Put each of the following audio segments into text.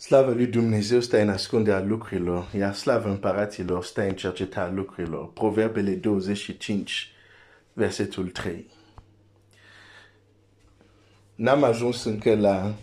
Slavă lui Dumnezeu stă în ascunderea lucrurilor, iar slavă împăraților stă în cercetarea lucrurilor. Proverbele 25, versetul 3. N-am ajuns încă la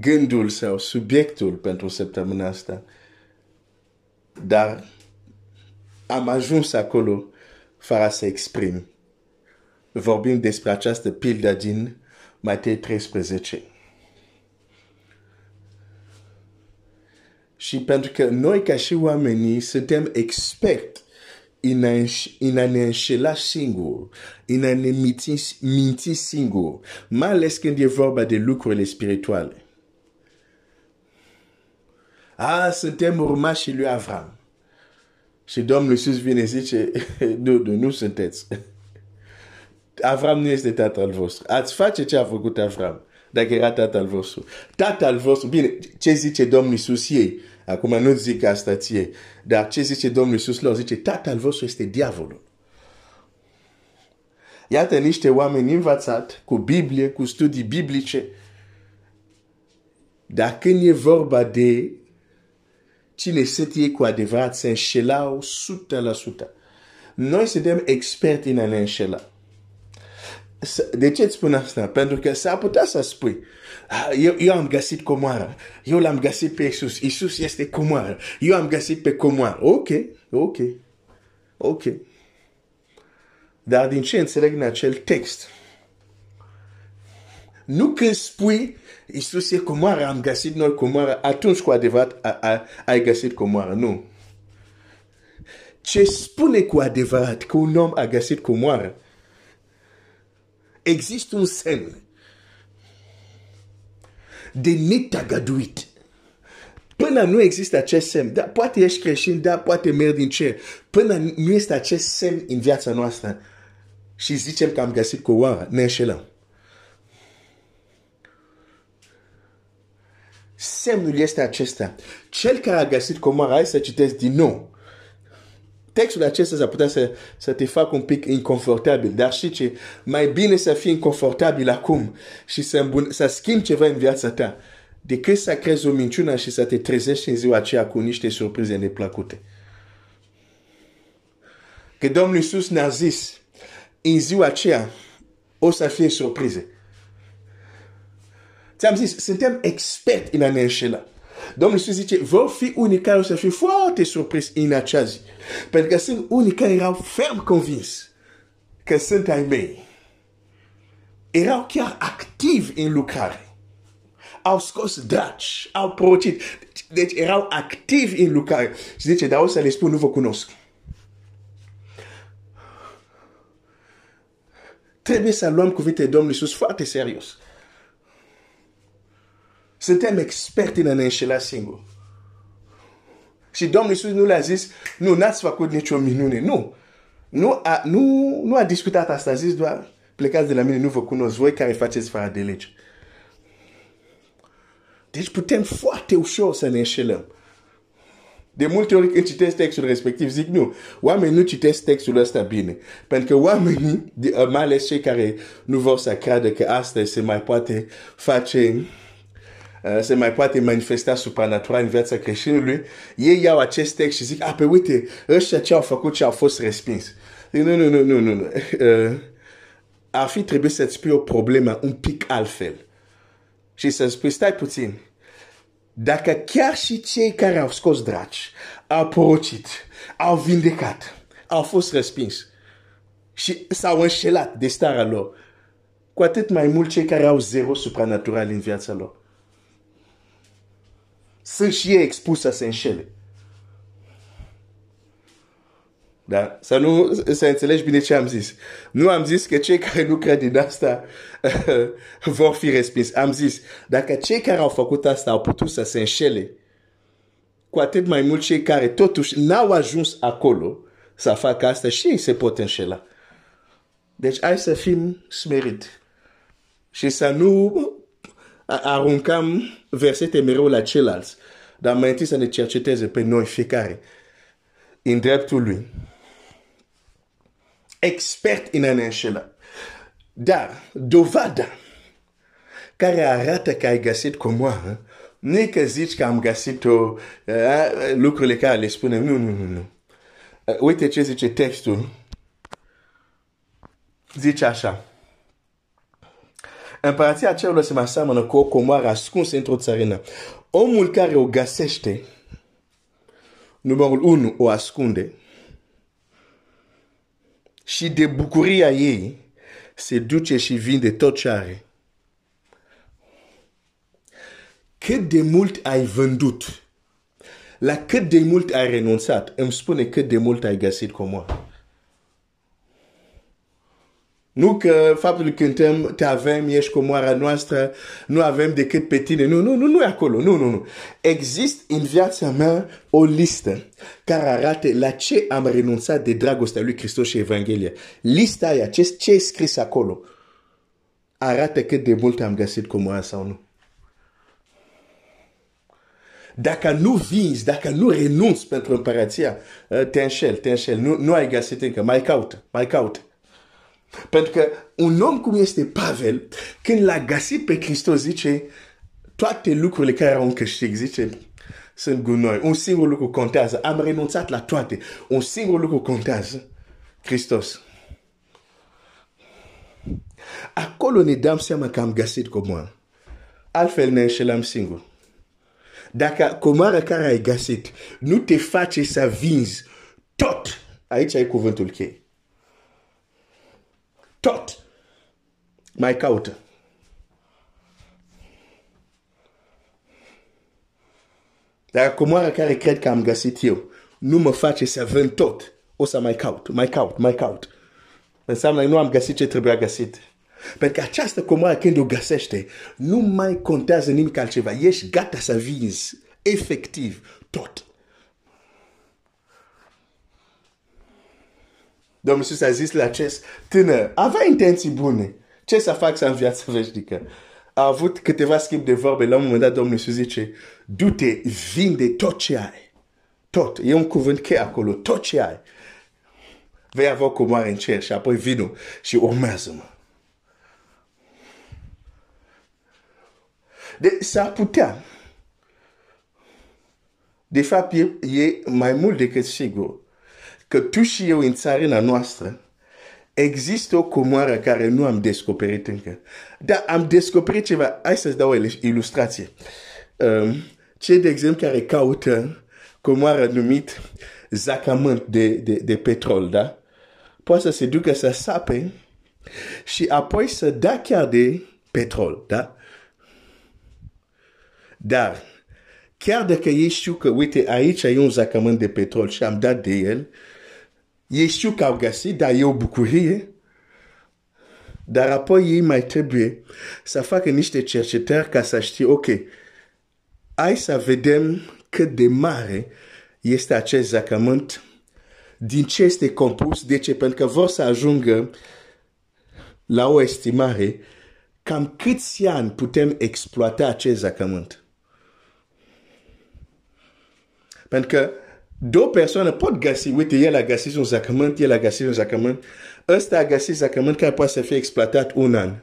gândul sau subiectul pentru săptămâna asta, dar am ajuns acolo fără să exprim. Vorbim despre această pildă din Matei 13. Și pentru că noi ca și oamenii suntem experți în a, înș a ne înșela singur, în a ne minti, minti singur, mai ales când e vorba de lucrurile spirituale. A, suntem urmașii lui Avram. Și Domnul Iisus vine zice, nu, nu, nu sunteți. Avram nu este tatăl vostru. Ați face ce a făcut Avram, dacă era tatăl vostru. Tatăl vostru, bine, ce zice Domnul Iisus ei? Acum nu zic asta ție, dar ce zice Domnul Iisus lor? Zice, tatăl vostru este diavolul. Iată niște oameni învățat cu Biblie, cu studii biblice, dar când e vorba de cine sunt ei cu adevărat, se înșelau 100%. Noi suntem experti în a ne înșela. De ce îți spun asta? Pentru că s-ar putea să spui, eu, eu am găsit comoara, eu l-am găsit pe Isus, Isus este comoara, eu am găsit pe comoara. Ok, ok, ok. Dar din ce înțeleg în acel text? Nu când spui, Isus e comoara, am găsit noi comoara, atunci cu adevărat ai găsit comoara. Nu. Ce spune cu adevărat că un om a găsit comoara, există un semn de netagaduit. Până nu există acest semn, da, poate ești creștin, da, poate mergi din cer. Până nu este acest semn în viața noastră și zicem că am găsit comoara, ne înșelăm. Semnul este acesta. Cel care a găsit comoara, hai să citesc din nou textul acesta s-ar putea să, să te facă un pic inconfortabil, dar știi ce? Mai bine să fii inconfortabil acum și să, îmbun- să schimbi ceva în viața ta decât să crezi o minciună și să te trezești în ziua aceea cu niște surprize neplăcute. Că Domnul Iisus ne-a zis, în ziua aceea o să fie surprize. Ți-am zis, suntem experti în a ne înșela. Domnul Iisus zice, vor fi unii care o să fie foarte surprins în acea zi. Pentru că sunt unii care erau ferm convins că sunt ai mei. Erau chiar activi în lucrare. Au scos draci, au procit. Deci erau activi în lucrare. Și zice, dar o să le spun, nu vă cunosc. Trebuie să luăm cuvinte Domnului Iisus foarte serios. Suntem experti în a ne înșela singur. Și Domnul Iisus nu le-a zis, nu, n-ați făcut nicio minune. Nu. Nu a, nu, nu a discutat asta. A zis doar, plecați de la mine, nu vă cunosc voi care faceți fără de lege. Deci putem foarte ușor să ne înșelăm. De multe ori când citesc textul respectiv, zic nu, oamenii nu citesc textul ăsta bine. Pentru că oamenii, mai ales cei care nu vor să creadă că asta se mai poate face Uh, se mai poate manifesta supranatural în viața creștinului, ei iau acest text și zic, a, pe uite, ăștia ce au făcut ce au fost respins. Nu, nu, nu, nu, nu. nu. Uh, ar fi trebuit să-ți spui o problemă un pic altfel. Și să spui, stai puțin, dacă chiar și cei care au scos draci, au porocit, au vindecat, au fost respins și s-au înșelat de starea lor, cu atât mai mult cei care au zero supranatural în viața lor sunt și ei expus să se înșele. Da? Să nu să înțelegi bine ce am zis. Nu am zis că cei care nu cred în asta vor fi respins. Am zis, dacă cei care au făcut asta au putut să se înșele, cu atât mai mult cei care totuși n-au ajuns acolo să facă asta și ei se pot înșela. Deci hai să fim smerit. Și să nu aruncăm versete mereu la ceilalți, dar mai întâi să ne cerceteze pe noi fiecare în dreptul lui. Expert în a ne înșela. Dar dovada care arată că ai găsit comoară, nu e că zici că am găsit-o, uh, lucrurile care le spunem, nu, nu, nu, nu. Uh, uite ce zice textul. Zice așa. Împărația cerurilor se mai aseamănă cu o comoară ascunsă într-o țărină. Omul care o găsește, numărul 1 o ascunde și de bucuria ei se duce și vinde tot ce are. Cât de mult ai vândut, la cât de mult ai renunțat, îmi spune cât de mult ai găsit comoară. Nu că faptul că cântăm, te avem, ești comoara noastră, nu avem decât pe tine. Nu, nu, nu, nu e acolo. Nu, nu, nu. Există în viața mea o listă care arată la ce am renunțat de dragostea lui Hristos și Evanghelia. Lista aia, ce, ce e scris acolo, arată cât de mult am găsit comoara sau nu. Dacă nu vinzi, dacă nu renunți pentru împărația, te înșel, te înșel. Nu, nu ai găsit încă. Mai caută, mai caută. Pentru că un om cum este Pavel, când l-a găsit pe Hristos, zice, toate lucrurile care au un câștig, zice, sunt gunoi. Un singur lucru contează. Am renunțat la toate. Un singur lucru contează. Hristos. Acolo ne dăm seama că am găsit comoară. Altfel ne înșelăm singur. Dacă comoara care ai găsit nu te face să vinzi tot, aici ai cuvântul cheie tot mai caută. Dar comoara care cred că am găsit eu nu mă face să vând tot, o să mai caut, mai caut, mai caut. Înseamnă că nu am găsit ce trebuia găsit. Pentru că această comoară când o găsește, nu mai contează nimic altceva. Ești gata să vinzi efectiv tot. Domnul Iisus a zis la acest tânăr, avea intenții bune. Ce să fac să am viață veșnică? A avut câteva schimb de vorbe. La un moment dat, Domnul Iisus zice, du-te, vinde tot ce ai. Tot. E un cuvânt cheie acolo. Tot ce ai. Vei avea comoare în cer și apoi vino și urmează-mă. De, s-ar putea. De fapt, e, e mai mult decât sigur că tu și eu în țarina noastră există o comoară care nu am descoperit încă. Dar am descoperit ceva. Hai să-ți dau o ilustrație. Um, ce, de exemplu, care caută comoară numit zacament de, de, de petrol, da? Poate să se ducă să sape și apoi să da chiar de petrol, da? Dar, chiar dacă ei știu că, uite, aici e un zacament de petrol și am dat de el, ei știu că au găsit, dar e o bucurie. Dar apoi ei mai trebuie să facă niște cercetări ca să știe, ok, hai să vedem cât de mare este acest zacament, din ce este compus, de ce? Pentru că vor să ajungă la o estimare cam câți ani putem exploata acest zacament. Pentru că două persoane pot găsi, uite, el a găsit un zacământ, el a găsit un zacământ, ăsta a găsit zacământ care poate să fie exploatat un an.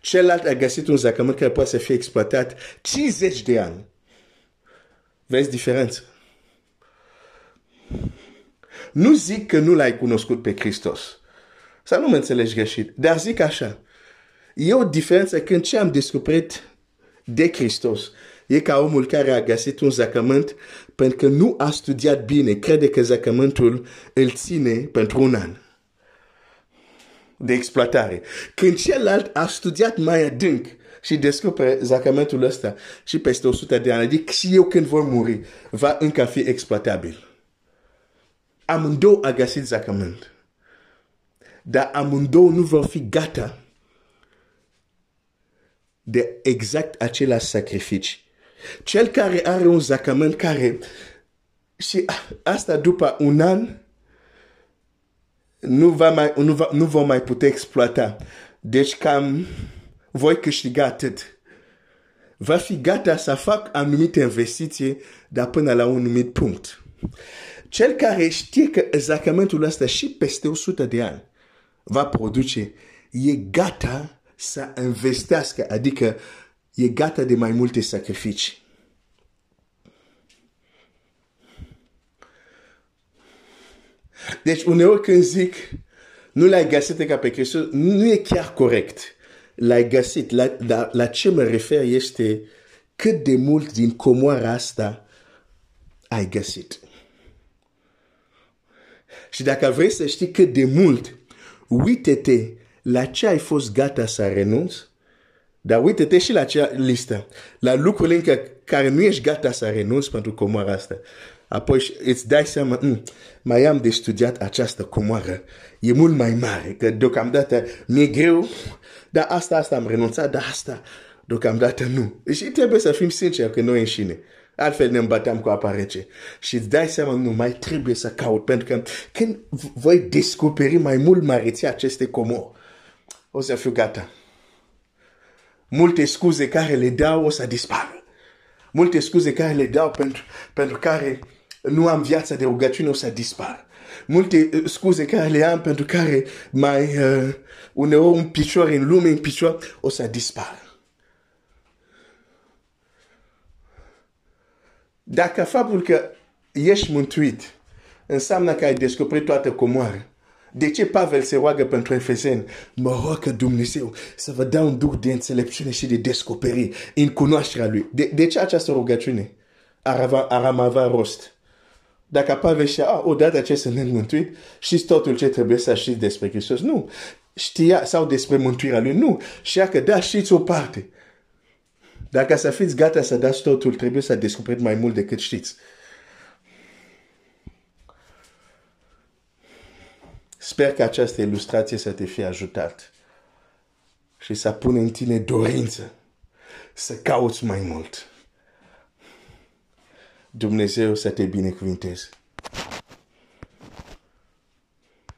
Celălalt a găsit un zacământ care poate să fie exploatat 50 de ani. Vezi diferența? Nu zic că nu l-ai cunoscut pe Hristos. Să nu mă înțelegi greșit. Dar zic așa. E o diferență când ce am descoperit de Hristos e ca omul care a găsit un zacământ pentru că nu a studiat bine, crede că zacământul îl ține pentru un an de exploatare. Când celălalt a studiat mai adânc și descoperă zacământul ăsta și peste 100 de ani, adică și eu când voi muri, va încă fi exploatabil. Amândouă a găsit zacământ. Dar amândouă nu vor fi gata de exact același sacrificii. Cel care are un zacament care și asta după un an nu, va mai, nu, va, nu va mai putea exploata. Deci cam voi câștiga atât. Va fi gata să fac anumite investiții, dar până la un anumit punct. Cel care știe că zacamentul ăsta și peste 100 de ani va produce, e gata să investească, adică e gata de mai multe sacrificii. Deci uneori când zic nu l-ai găsit ca pe Hristos, nu e chiar corect. L-ai găsit. La, la, la ce mă refer este cât de mult din comoara asta ai găsit. Și dacă vrei să știi cât de mult, uite-te la ce ai fost gata să renunți, dar uite-te și la acea listă, la lucrurile încă care nu ești gata să renunți pentru comoara asta. Apoi îți dai seama, mm, mai am de studiat această comoară, e mult mai mare, că deocamdată mi-e greu, dar asta, asta am renunțat, dar asta deocamdată nu. Și trebuie să fim sinceri că noi înșine. Altfel ne îmbăteam cu apa rece. Și îți dai seama, nu mai trebuie să caut, pentru că când voi descoperi mai mult măreția aceste comori, o să fiu gata. Multe scuze care le dau o să dispară. Multe scuze care le dau pentru, pentru care nu am viața de rugăciune o să dispară. Multe uh, scuze care le am pentru care mai uh, uneori un picior în lume, un picior o să dispară. Dacă faptul că ești mântuit înseamnă că ai descoperit toată comoara, de ce Pavel se roagă pentru Efeseni? Mă roagă Dumnezeu să vă dea un duh de înțelepciune și de descoperi în cunoașterea Lui. De, de ce această rugăciune ar, avea, ar avea rost? Dacă Pavel știa, ah, odată ce sunt mântuit, știți totul ce trebuie să știți despre Hristos? Nu. Știa, sau despre mântuirea Lui? Nu. Știa că da, știți o parte. Dacă să fiți gata să dați totul, trebuie să descoperiți mai mult decât știți. Sper că această ilustrație să te fie ajutat și să pune în tine dorință să cauți mai mult. Dumnezeu să te binecuvinteze.